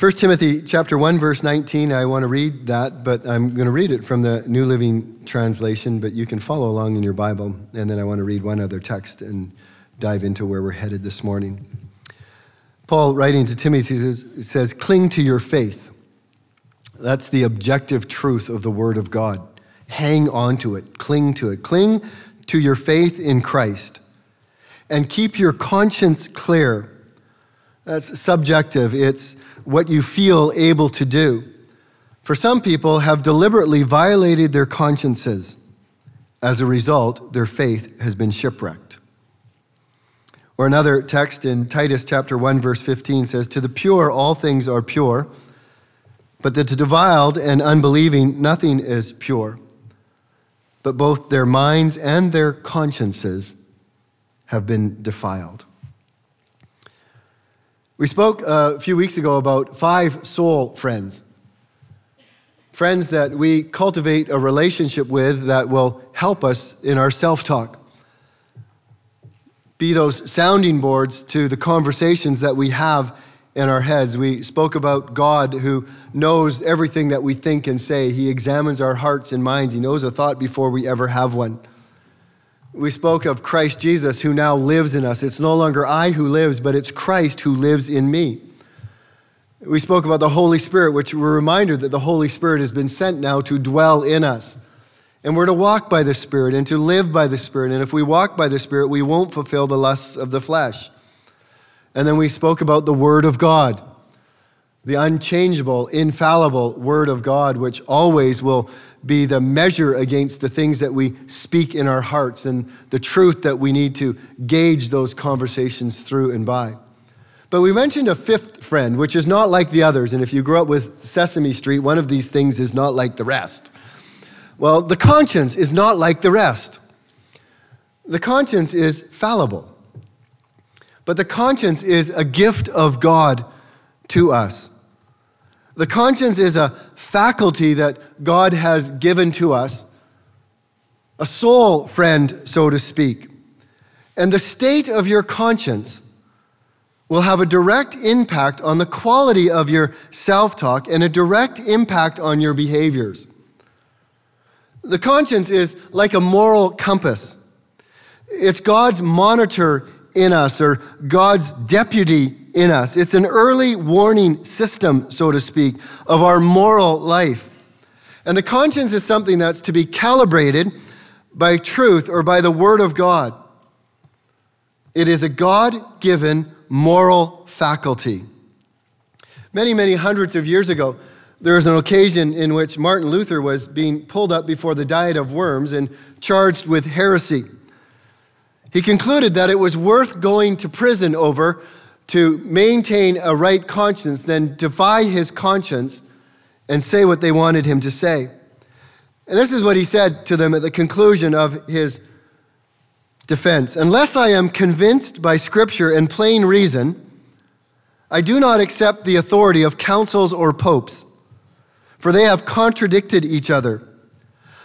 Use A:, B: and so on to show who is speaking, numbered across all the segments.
A: 1 Timothy chapter 1 verse 19 I want to read that but I'm going to read it from the New Living Translation but you can follow along in your Bible and then I want to read one other text and dive into where we're headed this morning. Paul writing to Timothy says, says cling to your faith. That's the objective truth of the word of God. Hang on to it, cling to it. Cling to your faith in Christ and keep your conscience clear. That's subjective. It's what you feel able to do. For some people have deliberately violated their consciences. As a result, their faith has been shipwrecked. Or another text in Titus chapter 1 verse 15 says, "To the pure all things are pure, but to the defiled and unbelieving nothing is pure. But both their minds and their consciences have been defiled." We spoke uh, a few weeks ago about five soul friends. Friends that we cultivate a relationship with that will help us in our self talk. Be those sounding boards to the conversations that we have in our heads. We spoke about God who knows everything that we think and say. He examines our hearts and minds. He knows a thought before we ever have one. We spoke of Christ Jesus who now lives in us. It's no longer I who lives, but it's Christ who lives in me. We spoke about the Holy Spirit, which we're reminded that the Holy Spirit has been sent now to dwell in us. And we're to walk by the Spirit and to live by the Spirit. And if we walk by the Spirit, we won't fulfill the lusts of the flesh. And then we spoke about the Word of God, the unchangeable, infallible Word of God, which always will be the measure against the things that we speak in our hearts and the truth that we need to gauge those conversations through and by. But we mentioned a fifth friend, which is not like the others. And if you grew up with Sesame Street, one of these things is not like the rest. Well, the conscience is not like the rest. The conscience is fallible. But the conscience is a gift of God to us. The conscience is a faculty that God has given to us, a soul friend, so to speak. And the state of your conscience will have a direct impact on the quality of your self talk and a direct impact on your behaviors. The conscience is like a moral compass. It's God's monitor in us or God's deputy in us. It's an early warning system, so to speak, of our moral life. And the conscience is something that's to be calibrated by truth or by the Word of God. It is a God given moral faculty. Many, many hundreds of years ago, there was an occasion in which Martin Luther was being pulled up before the Diet of Worms and charged with heresy. He concluded that it was worth going to prison over to maintain a right conscience than defy his conscience and say what they wanted him to say. And this is what he said to them at the conclusion of his defense Unless I am convinced by scripture and plain reason, I do not accept the authority of councils or popes, for they have contradicted each other.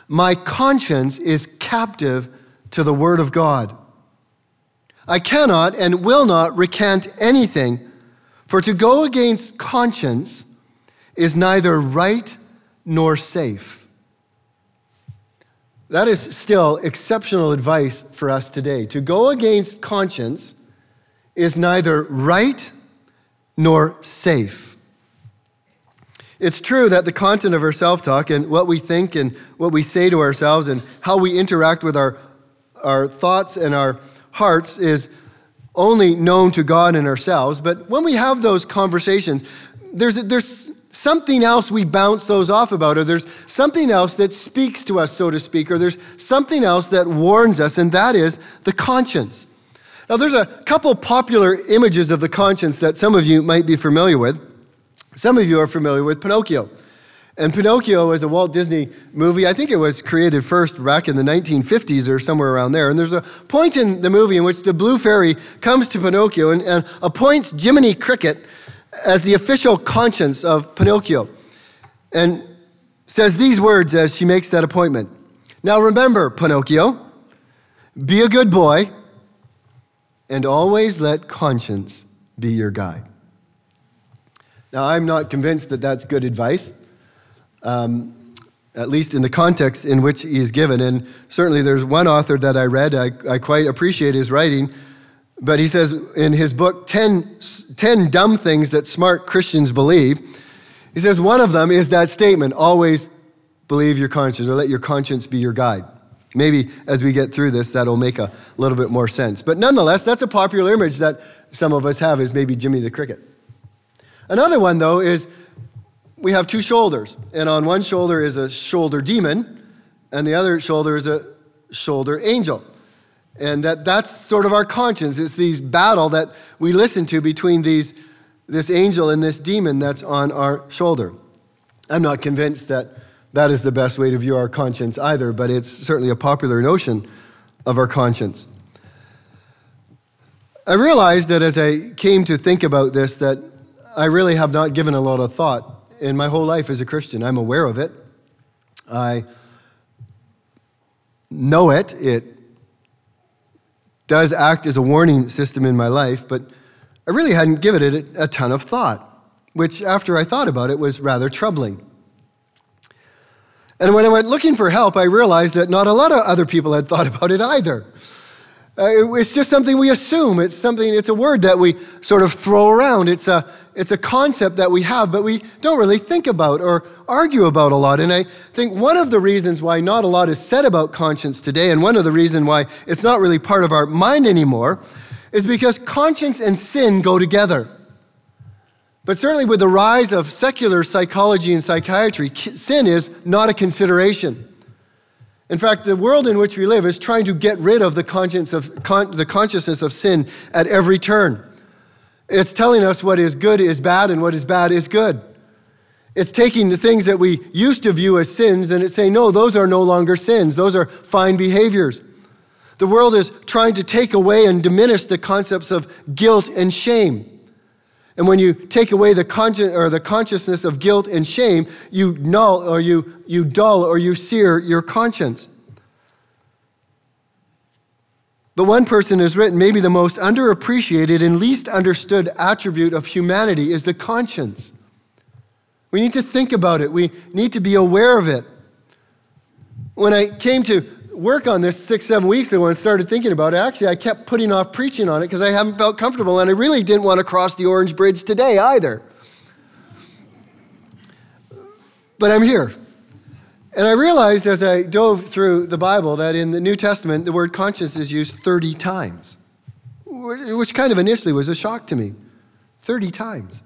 A: My conscience is captive to the word of God. I cannot and will not recant anything, for to go against conscience is neither right nor safe. That is still exceptional advice for us today. To go against conscience is neither right nor safe. It's true that the content of our self talk and what we think and what we say to ourselves and how we interact with our, our thoughts and our hearts is only known to God and ourselves. But when we have those conversations, there's, there's something else we bounce those off about, or there's something else that speaks to us, so to speak, or there's something else that warns us, and that is the conscience. Now, there's a couple popular images of the conscience that some of you might be familiar with. Some of you are familiar with Pinocchio. And Pinocchio is a Walt Disney movie. I think it was created first back in the 1950s or somewhere around there. And there's a point in the movie in which the Blue Fairy comes to Pinocchio and, and appoints Jiminy Cricket as the official conscience of Pinocchio and says these words as she makes that appointment. Now remember, Pinocchio, be a good boy and always let conscience be your guide. Now, I'm not convinced that that's good advice, um, at least in the context in which he is given. And certainly, there's one author that I read, I, I quite appreciate his writing, but he says in his book, 10, 10 Dumb Things That Smart Christians Believe, he says one of them is that statement always believe your conscience or let your conscience be your guide. Maybe as we get through this, that'll make a little bit more sense. But nonetheless, that's a popular image that some of us have is maybe Jimmy the Cricket. Another one, though, is we have two shoulders, and on one shoulder is a shoulder demon, and the other shoulder is a shoulder angel. And that, that's sort of our conscience. It's these battle that we listen to between these, this angel and this demon that's on our shoulder. I'm not convinced that that is the best way to view our conscience either, but it's certainly a popular notion of our conscience. I realized that as I came to think about this, that I really have not given a lot of thought in my whole life as a Christian. I'm aware of it. I know it. It does act as a warning system in my life, but I really hadn't given it a ton of thought, which, after I thought about it, was rather troubling. And when I went looking for help, I realized that not a lot of other people had thought about it either. Uh, it's just something we assume. It's something, it's a word that we sort of throw around. It's a, it's a concept that we have, but we don't really think about or argue about a lot. And I think one of the reasons why not a lot is said about conscience today, and one of the reasons why it's not really part of our mind anymore, is because conscience and sin go together. But certainly, with the rise of secular psychology and psychiatry, sin is not a consideration. In fact, the world in which we live is trying to get rid of the, conscience of, con- the consciousness of sin at every turn. It's telling us what is good is bad and what is bad is good. It's taking the things that we used to view as sins and it's saying, no, those are no longer sins. Those are fine behaviors. The world is trying to take away and diminish the concepts of guilt and shame. And when you take away the, consci- or the consciousness of guilt and shame, you null or you, you dull or you sear your conscience. But one person has written maybe the most underappreciated and least understood attribute of humanity is the conscience. We need to think about it, we need to be aware of it. When I came to work on this six, seven weeks ago and started thinking about it, actually, I kept putting off preaching on it because I haven't felt comfortable, and I really didn't want to cross the Orange Bridge today either. But I'm here. And I realized as I dove through the Bible that in the New Testament, the word conscience is used 30 times, which kind of initially was a shock to me. 30 times.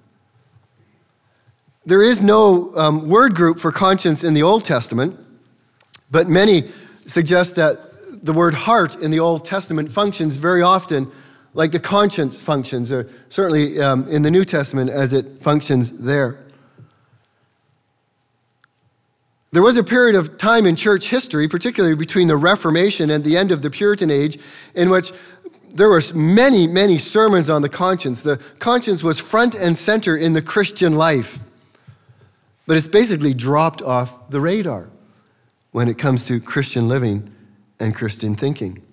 A: There is no um, word group for conscience in the Old Testament, but many suggest that the word heart in the Old Testament functions very often like the conscience functions, or certainly um, in the New Testament as it functions there. There was a period of time in church history, particularly between the Reformation and the end of the Puritan age, in which there were many, many sermons on the conscience. The conscience was front and center in the Christian life, but it's basically dropped off the radar when it comes to Christian living and Christian thinking.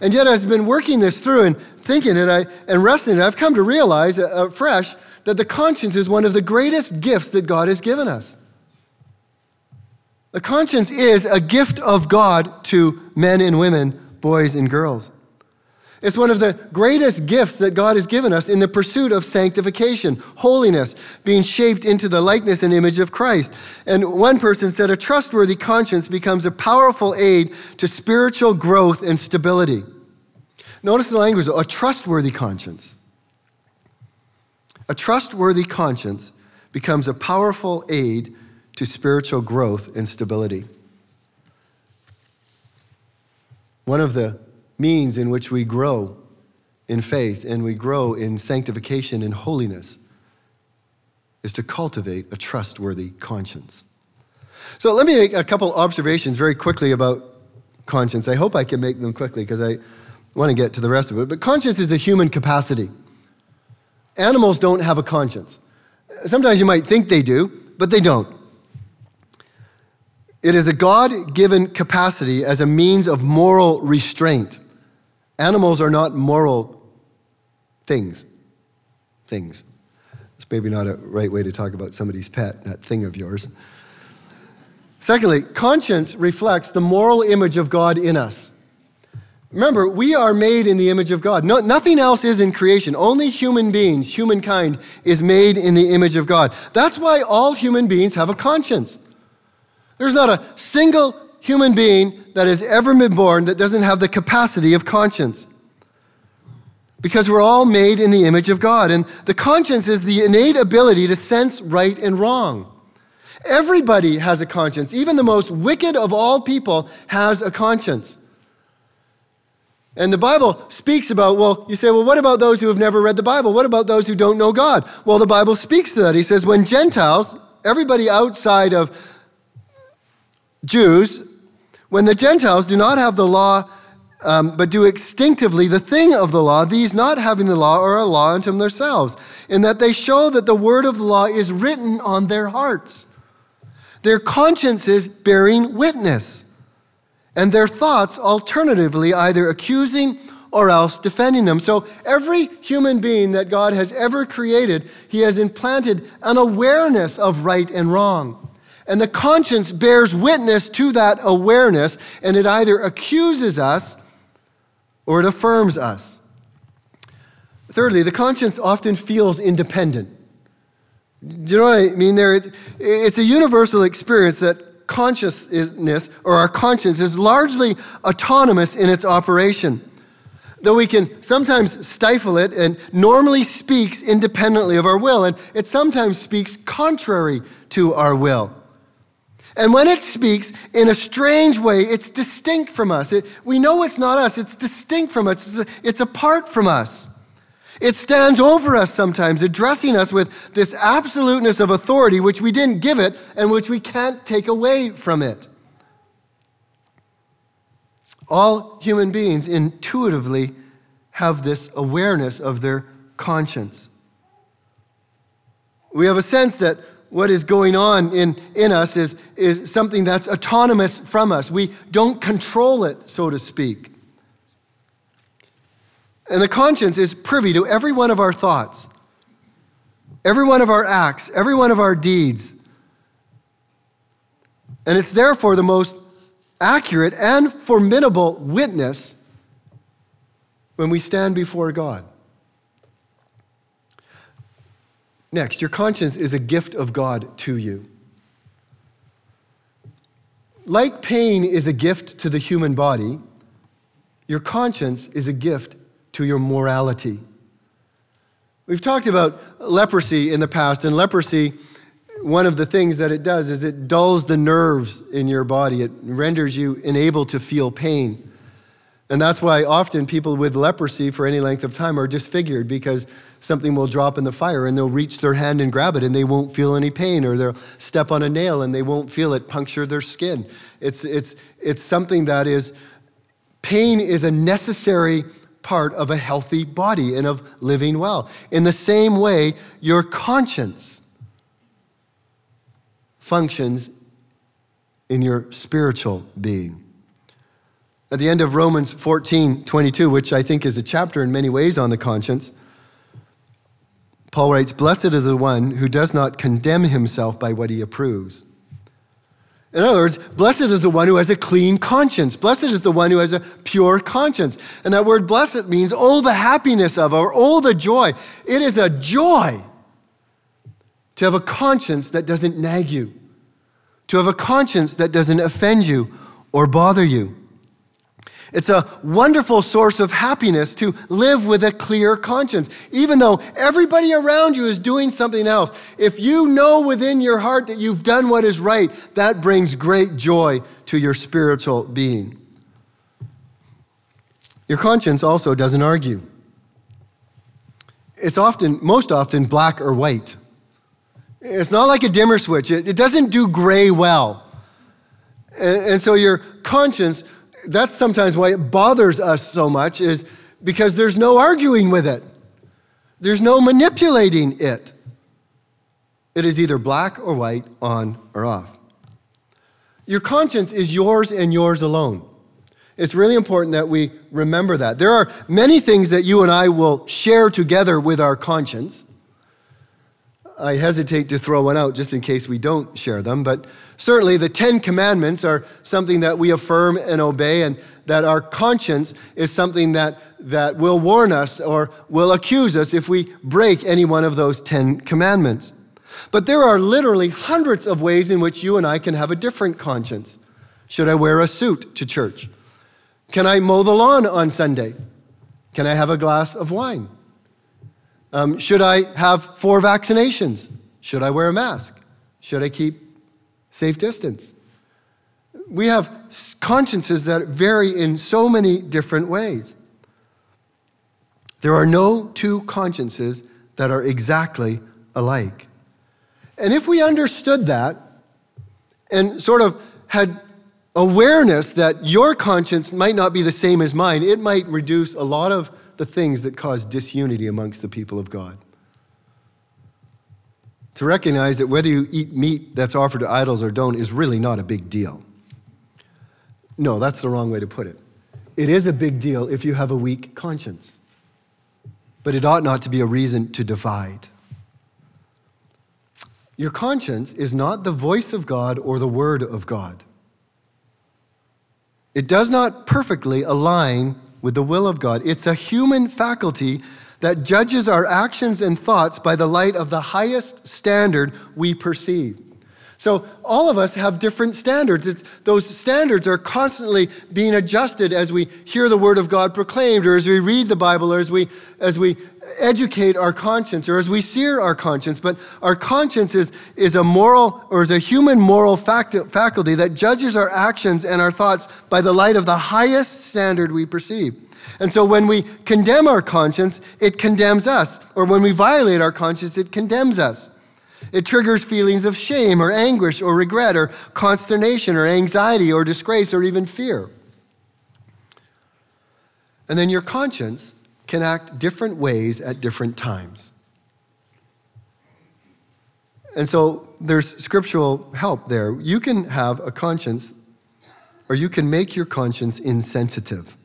A: And yet, I've been working this through and thinking it I, and wrestling I've come to realize uh, fresh that the conscience is one of the greatest gifts that God has given us. The conscience is a gift of God to men and women, boys and girls. It's one of the greatest gifts that God has given us in the pursuit of sanctification, holiness, being shaped into the likeness and image of Christ. And one person said, a trustworthy conscience becomes a powerful aid to spiritual growth and stability. Notice the language a trustworthy conscience. A trustworthy conscience becomes a powerful aid to spiritual growth and stability. One of the means in which we grow in faith and we grow in sanctification and holiness is to cultivate a trustworthy conscience. So let me make a couple observations very quickly about conscience. I hope I can make them quickly because I want to get to the rest of it. But conscience is a human capacity. Animals don't have a conscience. Sometimes you might think they do, but they don't. It is a God given capacity as a means of moral restraint. Animals are not moral things. Things. It's maybe not a right way to talk about somebody's pet, that thing of yours. Secondly, conscience reflects the moral image of God in us. Remember, we are made in the image of God. No, nothing else is in creation. Only human beings, humankind, is made in the image of God. That's why all human beings have a conscience. There's not a single human being that has ever been born that doesn't have the capacity of conscience. Because we're all made in the image of God. And the conscience is the innate ability to sense right and wrong. Everybody has a conscience. Even the most wicked of all people has a conscience. And the Bible speaks about, well, you say, well, what about those who have never read the Bible? What about those who don't know God? Well, the Bible speaks to that. He says, when Gentiles, everybody outside of Jews, when the Gentiles do not have the law, um, but do instinctively the thing of the law, these not having the law are a law unto themselves, in that they show that the word of the law is written on their hearts. Their consciences bearing witness and their thoughts alternatively either accusing or else defending them. So every human being that God has ever created, he has implanted an awareness of right and wrong. And the conscience bears witness to that awareness, and it either accuses us or it affirms us. Thirdly, the conscience often feels independent. Do you know what I mean there? It's, it's a universal experience that consciousness or our conscience is largely autonomous in its operation. Though we can sometimes stifle it and normally speaks independently of our will, and it sometimes speaks contrary to our will. And when it speaks in a strange way, it's distinct from us. It, we know it's not us, it's distinct from us, it's, it's apart from us. It stands over us sometimes, addressing us with this absoluteness of authority which we didn't give it and which we can't take away from it. All human beings intuitively have this awareness of their conscience. We have a sense that what is going on in, in us is, is something that's autonomous from us. We don't control it, so to speak. And the conscience is privy to every one of our thoughts, every one of our acts, every one of our deeds. And it's therefore the most accurate and formidable witness when we stand before God. Next, your conscience is a gift of God to you. Like pain is a gift to the human body, your conscience is a gift to your morality. We've talked about leprosy in the past, and leprosy, one of the things that it does is it dulls the nerves in your body. It renders you unable to feel pain. And that's why often people with leprosy for any length of time are disfigured because something will drop in the fire and they'll reach their hand and grab it and they won't feel any pain, or they'll step on a nail and they won't feel it puncture their skin. It's, it's, it's something that is, pain is a necessary part of a healthy body and of living well. In the same way, your conscience functions in your spiritual being. At the end of Romans 14 22, which I think is a chapter in many ways on the conscience, Paul writes, Blessed is the one who does not condemn himself by what he approves. In other words, blessed is the one who has a clean conscience. Blessed is the one who has a pure conscience. And that word blessed means, oh, the happiness of, or oh, the joy. It is a joy to have a conscience that doesn't nag you, to have a conscience that doesn't offend you or bother you. It's a wonderful source of happiness to live with a clear conscience, even though everybody around you is doing something else. If you know within your heart that you've done what is right, that brings great joy to your spiritual being. Your conscience also doesn't argue. It's often, most often, black or white. It's not like a dimmer switch, it, it doesn't do gray well. And, and so your conscience that's sometimes why it bothers us so much, is because there's no arguing with it, there's no manipulating it. It is either black or white, on or off. Your conscience is yours and yours alone. It's really important that we remember that. There are many things that you and I will share together with our conscience. I hesitate to throw one out just in case we don't share them, but certainly the Ten Commandments are something that we affirm and obey, and that our conscience is something that, that will warn us or will accuse us if we break any one of those Ten Commandments. But there are literally hundreds of ways in which you and I can have a different conscience. Should I wear a suit to church? Can I mow the lawn on Sunday? Can I have a glass of wine? Um, should I have four vaccinations? Should I wear a mask? Should I keep safe distance? We have consciences that vary in so many different ways. There are no two consciences that are exactly alike. And if we understood that and sort of had awareness that your conscience might not be the same as mine, it might reduce a lot of the things that cause disunity amongst the people of God. To recognize that whether you eat meat that's offered to idols or don't is really not a big deal. No, that's the wrong way to put it. It is a big deal if you have a weak conscience, but it ought not to be a reason to divide. Your conscience is not the voice of God or the word of God. It does not perfectly align with the will of God. It's a human faculty that judges our actions and thoughts by the light of the highest standard we perceive. So, all of us have different standards. It's, those standards are constantly being adjusted as we hear the Word of God proclaimed, or as we read the Bible, or as we, as we educate our conscience, or as we sear our conscience. But our conscience is, is a moral, or is a human moral faculty that judges our actions and our thoughts by the light of the highest standard we perceive. And so when we condemn our conscience, it condemns us. Or when we violate our conscience, it condemns us. It triggers feelings of shame or anguish or regret or consternation or anxiety or disgrace or even fear. And then your conscience can act different ways at different times. And so there's scriptural help there. You can have a conscience, or you can make your conscience insensitive.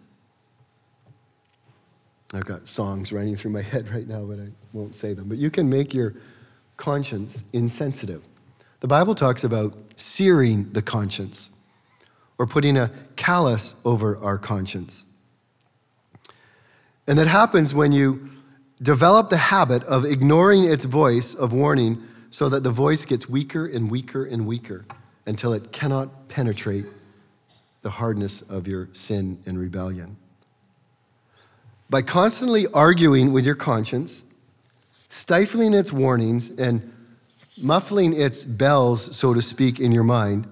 A: I've got songs running through my head right now, but I won't say them. But you can make your conscience insensitive. The Bible talks about searing the conscience or putting a callus over our conscience. And that happens when you develop the habit of ignoring its voice of warning so that the voice gets weaker and weaker and weaker until it cannot penetrate the hardness of your sin and rebellion. By constantly arguing with your conscience, stifling its warnings, and muffling its bells, so to speak, in your mind,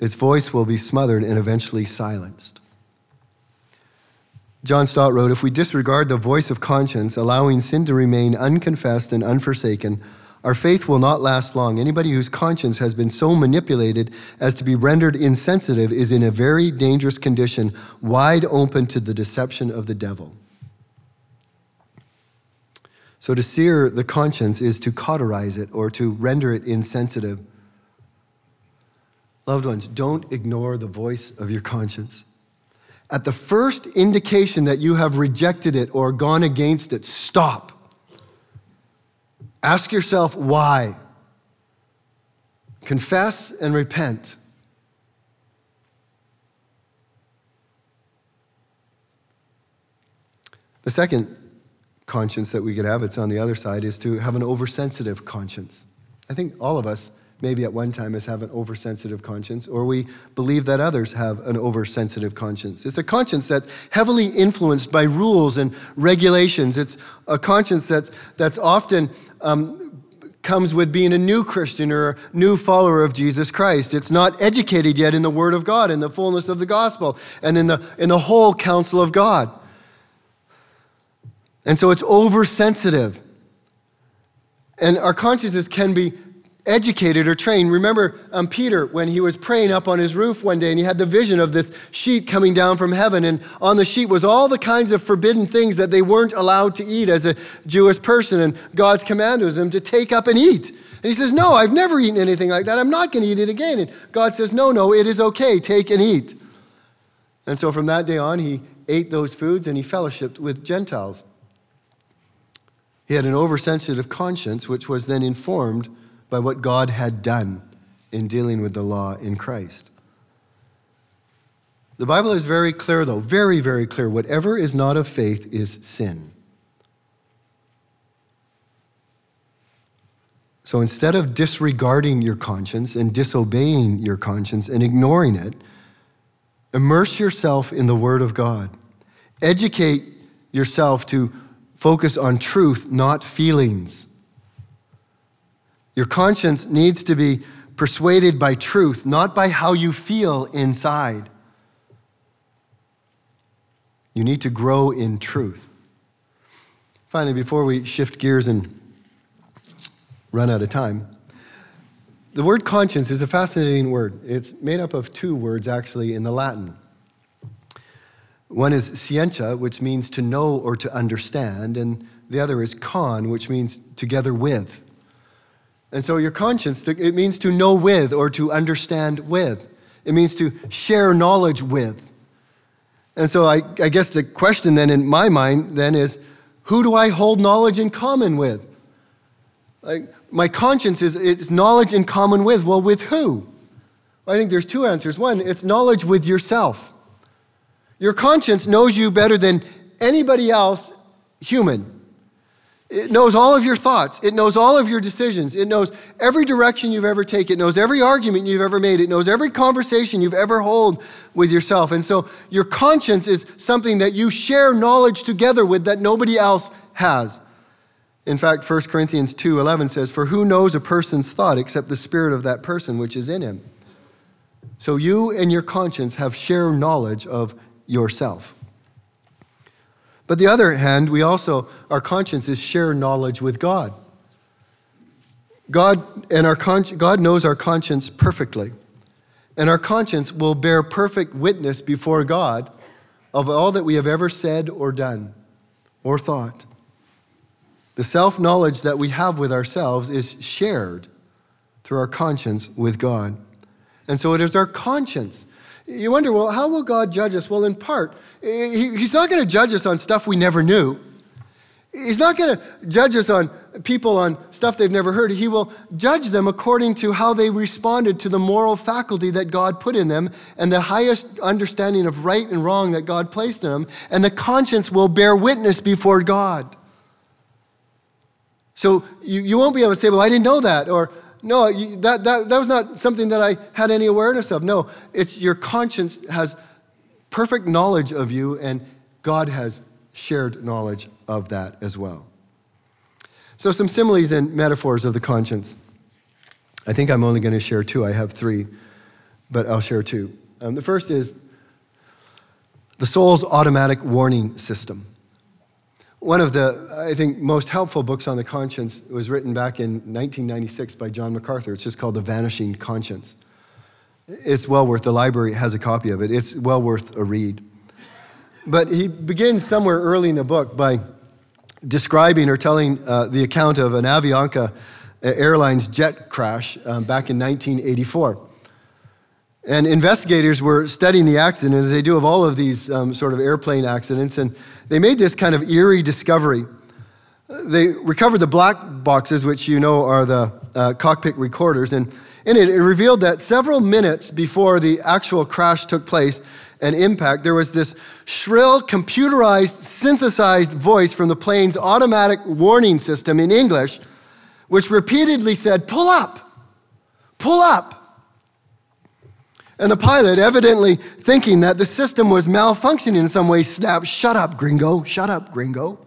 A: its voice will be smothered and eventually silenced. John Stott wrote If we disregard the voice of conscience, allowing sin to remain unconfessed and unforsaken, our faith will not last long. Anybody whose conscience has been so manipulated as to be rendered insensitive is in a very dangerous condition, wide open to the deception of the devil. So, to sear the conscience is to cauterize it or to render it insensitive. Loved ones, don't ignore the voice of your conscience. At the first indication that you have rejected it or gone against it, stop. Ask yourself why. Confess and repent. The second conscience that we could have, it's on the other side, is to have an oversensitive conscience. I think all of us maybe at one time has have an oversensitive conscience, or we believe that others have an oversensitive conscience. It's a conscience that's heavily influenced by rules and regulations. It's a conscience that's, that's often um, comes with being a new Christian or a new follower of Jesus Christ. It's not educated yet in the Word of God, in the fullness of the gospel, and in the, in the whole counsel of God. And so it's oversensitive. And our consciousness can be educated or trained. Remember um, Peter when he was praying up on his roof one day and he had the vision of this sheet coming down from heaven, and on the sheet was all the kinds of forbidden things that they weren't allowed to eat as a Jewish person, and God's command was them to take up and eat. And he says, No, I've never eaten anything like that. I'm not going to eat it again. And God says, No, no, it is okay. Take and eat. And so from that day on, he ate those foods and he fellowshipped with Gentiles. He had an oversensitive conscience, which was then informed by what God had done in dealing with the law in Christ. The Bible is very clear, though, very, very clear. Whatever is not of faith is sin. So instead of disregarding your conscience and disobeying your conscience and ignoring it, immerse yourself in the Word of God. Educate yourself to focus on truth, not feelings. Your conscience needs to be persuaded by truth, not by how you feel inside. You need to grow in truth. Finally, before we shift gears and run out of time, the word conscience is a fascinating word. It's made up of two words, actually, in the Latin. One is scientia, which means to know or to understand, and the other is con, which means together with. And so your conscience, it means to know with or to understand with. It means to share knowledge with. And so I, I guess the question then in my mind then is who do I hold knowledge in common with? Like my conscience is it's knowledge in common with. Well, with who? I think there's two answers. One, it's knowledge with yourself. Your conscience knows you better than anybody else human. It knows all of your thoughts. It knows all of your decisions. It knows every direction you've ever taken. It knows every argument you've ever made. It knows every conversation you've ever held with yourself. And so your conscience is something that you share knowledge together with that nobody else has. In fact, 1 Corinthians 2:11 says, "For who knows a person's thought except the spirit of that person which is in him?" So you and your conscience have shared knowledge of yourself. But the other hand, we also, our consciences share knowledge with God. God and our con- God knows our conscience perfectly. And our conscience will bear perfect witness before God of all that we have ever said or done or thought. The self knowledge that we have with ourselves is shared through our conscience with God. And so it is our conscience you wonder, well, how will God judge us? Well, in part, He's not going to judge us on stuff we never knew. He's not going to judge us on people on stuff they've never heard. He will judge them according to how they responded to the moral faculty that God put in them and the highest understanding of right and wrong that God placed in them. And the conscience will bear witness before God. So you, you won't be able to say, well, I didn't know that. Or no, you, that, that, that was not something that I had any awareness of. No, it's your conscience has perfect knowledge of you, and God has shared knowledge of that as well. So, some similes and metaphors of the conscience. I think I'm only going to share two. I have three, but I'll share two. Um, the first is the soul's automatic warning system. One of the, I think, most helpful books on the conscience was written back in 1996 by John MacArthur. It's just called The Vanishing Conscience. It's well worth, the library has a copy of it. It's well worth a read. But he begins somewhere early in the book by describing or telling uh, the account of an Avianca Airlines jet crash um, back in 1984. And investigators were studying the accident, as they do of all of these um, sort of airplane accidents, and they made this kind of eerie discovery. They recovered the black boxes, which you know are the uh, cockpit recorders, and in it, it revealed that several minutes before the actual crash took place and impact, there was this shrill, computerized, synthesized voice from the plane's automatic warning system in English, which repeatedly said, Pull up, pull up. And the pilot, evidently thinking that the system was malfunctioning in some way, snapped, Shut up, gringo, shut up, gringo,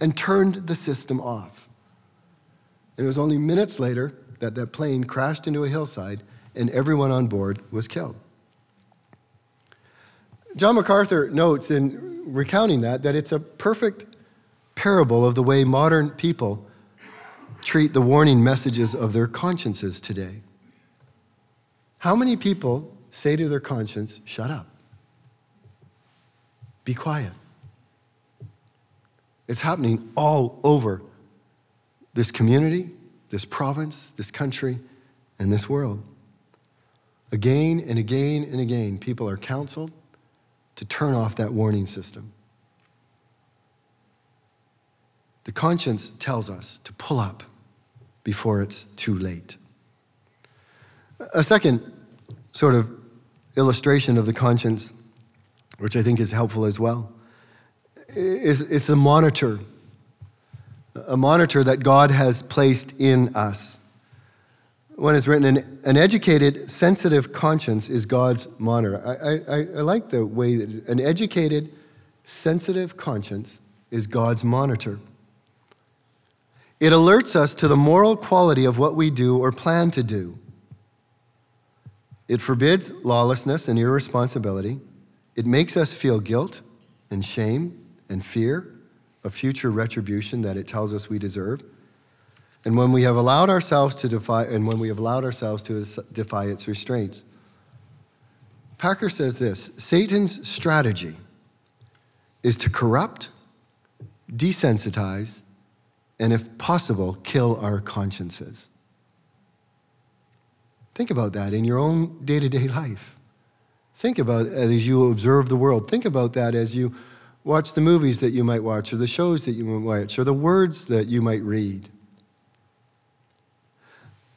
A: and turned the system off. And it was only minutes later that that plane crashed into a hillside and everyone on board was killed. John MacArthur notes in recounting that that it's a perfect parable of the way modern people treat the warning messages of their consciences today. How many people say to their conscience, shut up. Be quiet. It's happening all over this community, this province, this country, and this world. Again and again and again, people are counseled to turn off that warning system. The conscience tells us to pull up before it's too late. A second sort of illustration of the conscience, which I think is helpful as well, is it's a monitor, a monitor that God has placed in us. One is written, an, an educated, sensitive conscience is God's monitor. I, I, I like the way that an educated, sensitive conscience is God's monitor. It alerts us to the moral quality of what we do or plan to do. It forbids lawlessness and irresponsibility. It makes us feel guilt and shame and fear of future retribution that it tells us we deserve. And when we have allowed ourselves to defy, and when we have allowed ourselves to defy its restraints. Packer says this Satan's strategy is to corrupt, desensitize, and if possible, kill our consciences. Think about that in your own day to day life. Think about as you observe the world. Think about that as you watch the movies that you might watch, or the shows that you might watch, or the words that you might read.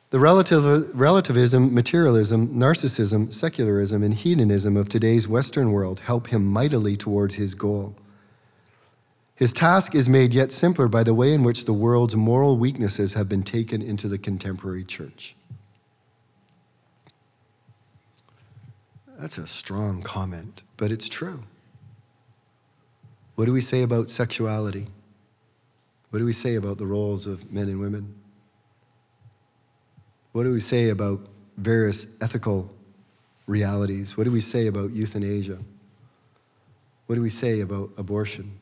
A: The relativ- relativism, materialism, narcissism, secularism, and hedonism of today's Western world help him mightily towards his goal. His task is made yet simpler by the way in which the world's moral weaknesses have been taken into the contemporary church. That's a strong comment, but it's true. What do we say about sexuality? What do we say about the roles of men and women? What do we say about various ethical realities? What do we say about euthanasia? What do we say about abortion?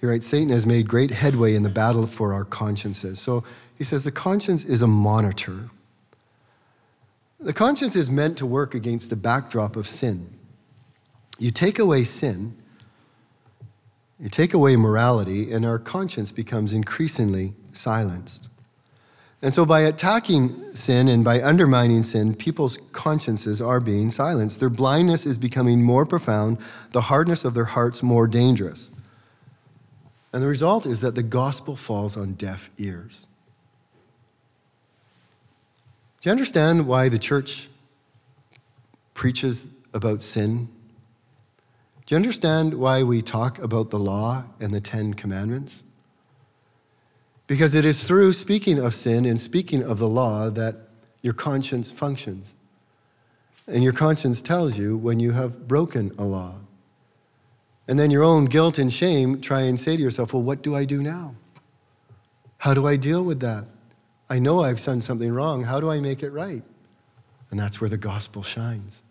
A: He writes Satan has made great headway in the battle for our consciences. So he says the conscience is a monitor. The conscience is meant to work against the backdrop of sin. You take away sin, you take away morality, and our conscience becomes increasingly silenced. And so, by attacking sin and by undermining sin, people's consciences are being silenced. Their blindness is becoming more profound, the hardness of their hearts more dangerous. And the result is that the gospel falls on deaf ears. Do you understand why the church preaches about sin? Do you understand why we talk about the law and the Ten Commandments? Because it is through speaking of sin and speaking of the law that your conscience functions. And your conscience tells you when you have broken a law. And then your own guilt and shame try and say to yourself, well, what do I do now? How do I deal with that? I know I've done something wrong. How do I make it right? And that's where the gospel shines.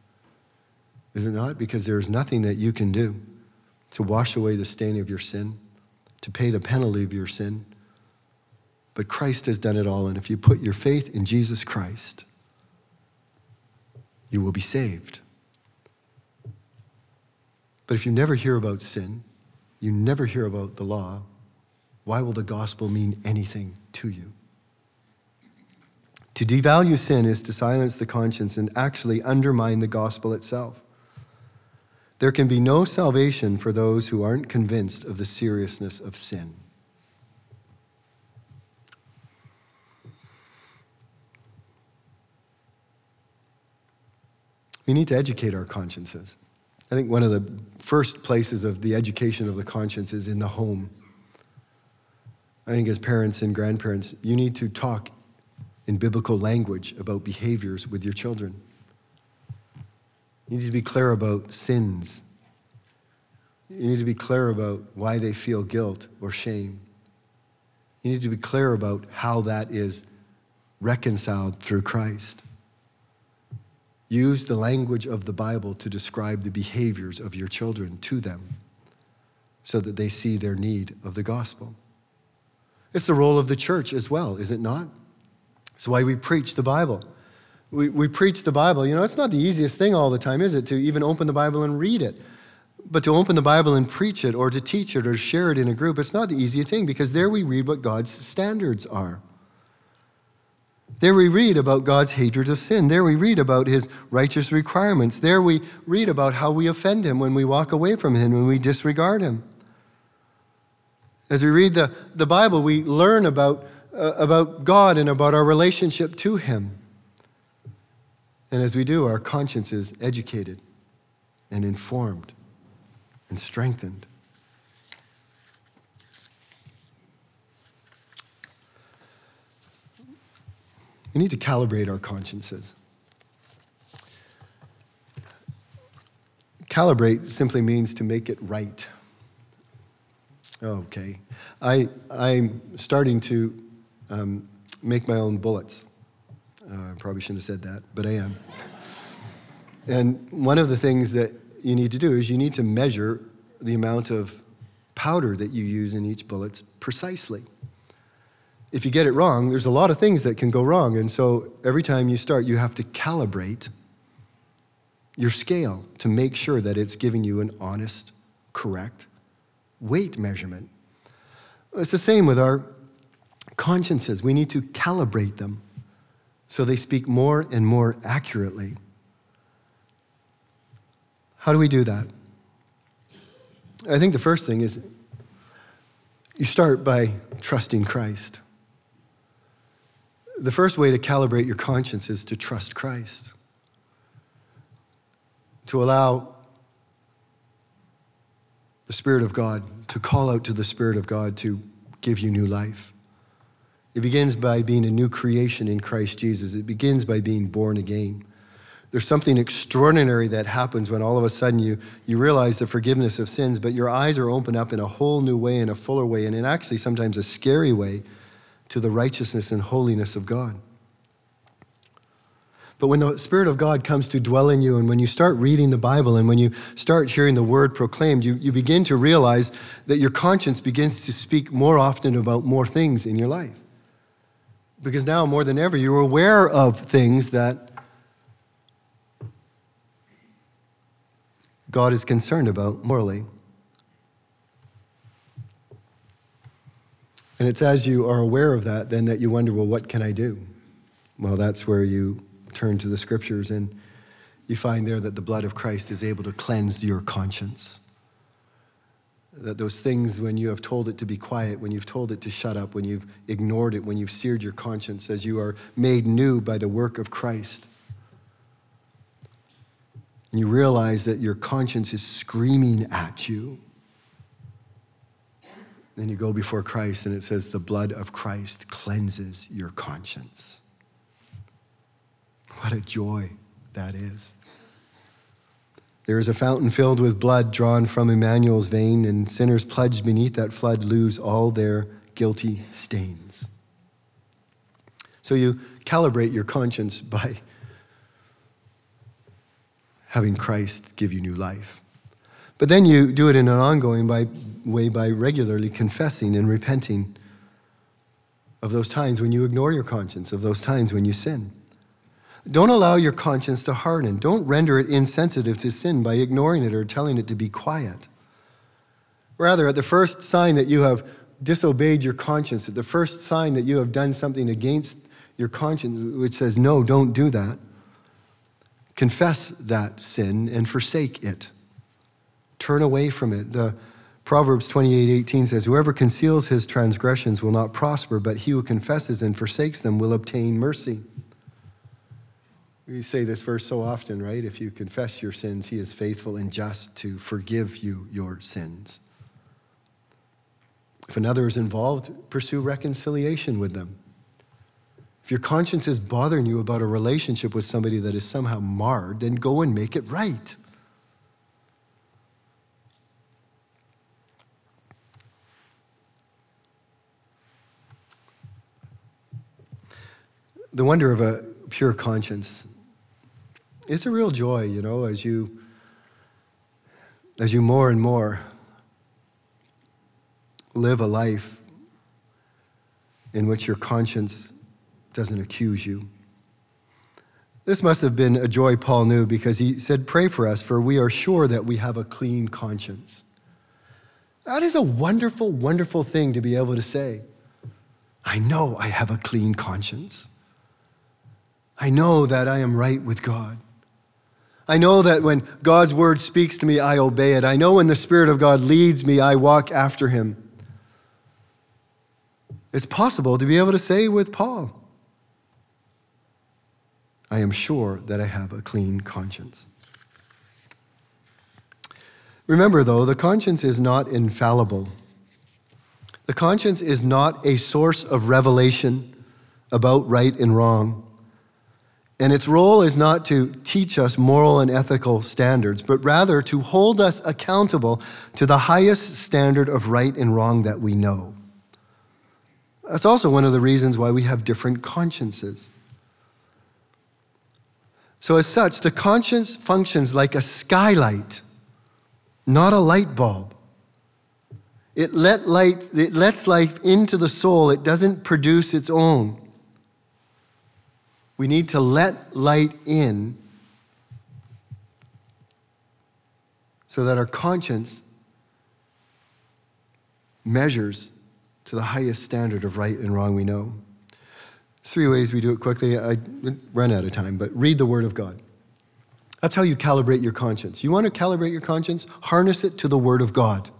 A: Is it not? Because there is nothing that you can do to wash away the stain of your sin, to pay the penalty of your sin. But Christ has done it all. And if you put your faith in Jesus Christ, you will be saved. But if you never hear about sin, you never hear about the law, why will the gospel mean anything to you? To devalue sin is to silence the conscience and actually undermine the gospel itself. There can be no salvation for those who aren't convinced of the seriousness of sin. We need to educate our consciences. I think one of the first places of the education of the conscience is in the home. I think as parents and grandparents, you need to talk in biblical language about behaviors with your children. You need to be clear about sins. You need to be clear about why they feel guilt or shame. You need to be clear about how that is reconciled through Christ. Use the language of the Bible to describe the behaviors of your children to them so that they see their need of the gospel. It's the role of the church as well, is it not? It's why we preach the Bible. We, we preach the Bible. You know, it's not the easiest thing all the time, is it, to even open the Bible and read it? But to open the Bible and preach it or to teach it or share it in a group, it's not the easiest thing because there we read what God's standards are. There we read about God's hatred of sin. There we read about his righteous requirements. There we read about how we offend him when we walk away from him when we disregard him. As we read the, the Bible, we learn about, uh, about God and about our relationship to Him. And as we do, our conscience is educated and informed and strengthened. We need to calibrate our consciences. Calibrate simply means to make it right. Okay. I, I'm starting to um, make my own bullets. Uh, I probably shouldn't have said that, but I am. and one of the things that you need to do is you need to measure the amount of powder that you use in each bullet precisely if you get it wrong, there's a lot of things that can go wrong. And so every time you start, you have to calibrate your scale to make sure that it's giving you an honest, correct weight measurement. It's the same with our consciences. We need to calibrate them so they speak more and more accurately. How do we do that? I think the first thing is you start by trusting Christ. The first way to calibrate your conscience is to trust Christ, to allow the Spirit of God, to call out to the Spirit of God to give you new life. It begins by being a new creation in Christ Jesus. It begins by being born again. There's something extraordinary that happens when all of a sudden you, you realize the forgiveness of sins, but your eyes are opened up in a whole new way, in a fuller way, and in actually sometimes a scary way to the righteousness and holiness of God. But when the Spirit of God comes to dwell in you, and when you start reading the Bible, and when you start hearing the word proclaimed, you, you begin to realize that your conscience begins to speak more often about more things in your life. Because now, more than ever, you're aware of things that God is concerned about morally. And it's as you are aware of that then that you wonder, well, what can I do? Well, that's where you turn to the scriptures and you find there that the blood of Christ is able to cleanse your conscience. That those things, when you have told it to be quiet, when you've told it to shut up, when you've ignored it, when you've seared your conscience, as you are made new by the work of Christ, and you realize that your conscience is screaming at you then you go before Christ and it says, the blood of Christ cleanses your conscience. What a joy that is. There is a fountain filled with blood drawn from Emmanuel's vein, and sinners pledged beneath that flood lose all their guilty stains. So you calibrate your conscience by having Christ give you new life. But then you do it in an ongoing by way by regularly confessing and repenting of those times when you ignore your conscience, of those times when you sin. Don't allow your conscience to harden. Don't render it insensitive to sin by ignoring it or telling it to be quiet. Rather, at the first sign that you have disobeyed your conscience, at the first sign that you have done something against your conscience, which says, no, don't do that, confess that sin and forsake it. Turn away from it. The Proverbs 28 18 says, Whoever conceals his transgressions will not prosper, but he who confesses and forsakes them will obtain mercy. We say this verse so often, right? If you confess your sins, he is faithful and just to forgive you your sins. If another is involved, pursue reconciliation with them. If your conscience is bothering you about a relationship with somebody that is somehow marred, then go and make it right. the wonder of a pure conscience. It's a real joy, you know, as you as you more and more live a life in which your conscience doesn't accuse you. This must have been a joy Paul knew because he said, Pray for us, for we are sure that we have a clean conscience. That is a wonderful, wonderful thing to be able to say. I know I have a clean conscience. I know that I am right with God. I know that when God's word speaks to me, I obey it. I know when the Spirit of God leads me, I walk after him. It's possible to be able to say with Paul, I am sure that I have a clean conscience. Remember, though, the conscience is not infallible. The conscience is not a source of revelation about right and wrong. And its role is not to teach us moral and ethical standards, but rather to hold us accountable to the highest standard of right and wrong that we know. That's also one of the reasons why we have different consciences. So, as such, the conscience functions like a skylight, not a light bulb. It, let light, it lets life into the soul, it doesn't produce its own. We need to let light in so that our conscience measures to the highest standard of right and wrong we know. Three ways we do it quickly. I run out of time, but read the Word of God. That's how you calibrate your conscience. You want to calibrate your conscience? Harness it to the Word of God.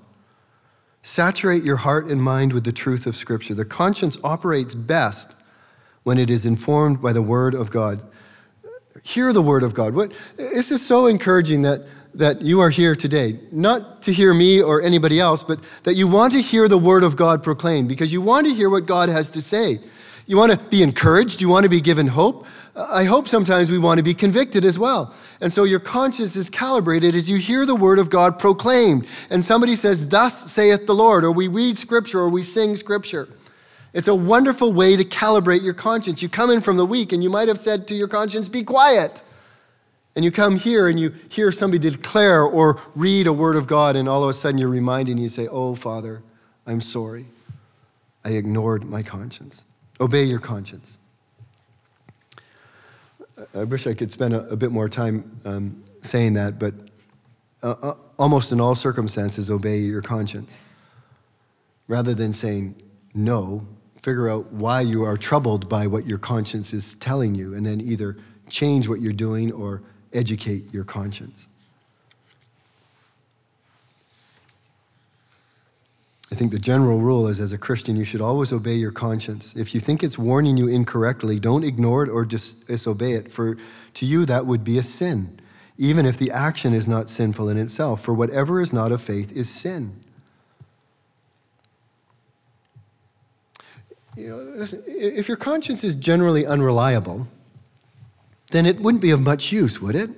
A: Saturate your heart and mind with the truth of Scripture. The conscience operates best when it is informed by the Word of God. Hear the Word of God. What, this is so encouraging that, that you are here today, not to hear me or anybody else, but that you want to hear the Word of God proclaimed because you want to hear what God has to say. You want to be encouraged, you want to be given hope. I hope sometimes we want to be convicted as well. And so your conscience is calibrated as you hear the word of God proclaimed. And somebody says, Thus saith the Lord, or we read scripture, or we sing scripture. It's a wonderful way to calibrate your conscience. You come in from the week and you might have said to your conscience, Be quiet. And you come here and you hear somebody declare or read a word of God, and all of a sudden you're reminded and you say, Oh, Father, I'm sorry. I ignored my conscience. Obey your conscience. I wish I could spend a, a bit more time um, saying that, but uh, uh, almost in all circumstances, obey your conscience. Rather than saying no, figure out why you are troubled by what your conscience is telling you, and then either change what you're doing or educate your conscience. I think the general rule is as a Christian, you should always obey your conscience. If you think it's warning you incorrectly, don't ignore it or disobey it, for to you that would be a sin, even if the action is not sinful in itself. For whatever is not of faith is sin. You know, listen, if your conscience is generally unreliable, then it wouldn't be of much use, would it?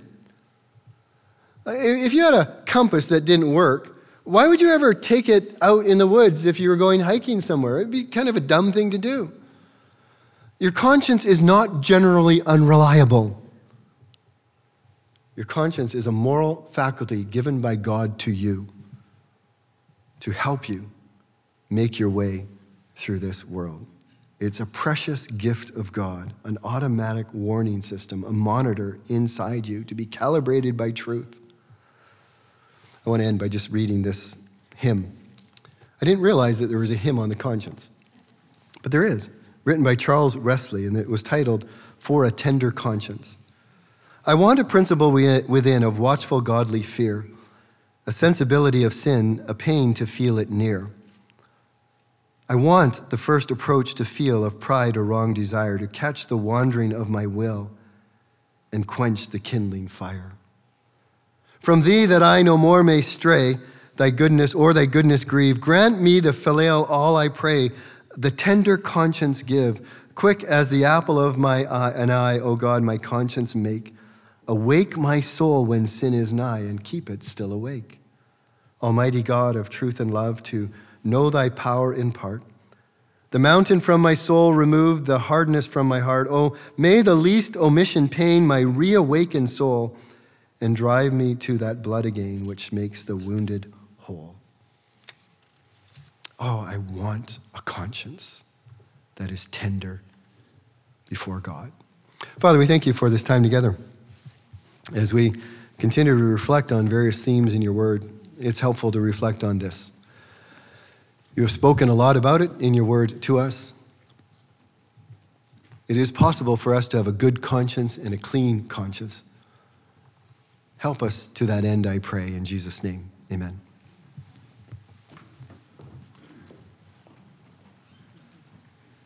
A: If you had a compass that didn't work, why would you ever take it out in the woods if you were going hiking somewhere? It'd be kind of a dumb thing to do. Your conscience is not generally unreliable. Your conscience is a moral faculty given by God to you to help you make your way through this world. It's a precious gift of God, an automatic warning system, a monitor inside you to be calibrated by truth. I want to end by just reading this hymn. I didn't realize that there was a hymn on the conscience, but there is, written by Charles Wesley, and it was titled For a Tender Conscience. I want a principle within of watchful godly fear, a sensibility of sin, a pain to feel it near. I want the first approach to feel of pride or wrong desire, to catch the wandering of my will and quench the kindling fire. From thee that I no more may stray, thy goodness or thy goodness grieve. Grant me the filial all I pray, the tender conscience give. Quick as the apple of my eye, and I, O God, my conscience make. Awake my soul when sin is nigh, and keep it still awake. Almighty God of truth and love, to know thy power in part. The mountain from my soul remove, the hardness from my heart. Oh, may the least omission pain my reawakened soul and drive me to that blood again which makes the wounded whole. Oh, I want a conscience that is tender before God. Father, we thank you for this time together. As we continue to reflect on various themes in your word, it's helpful to reflect on this. You have spoken a lot about it in your word to us. It is possible for us to have a good conscience and a clean conscience. Help us to that end, I pray, in Jesus' name. Amen.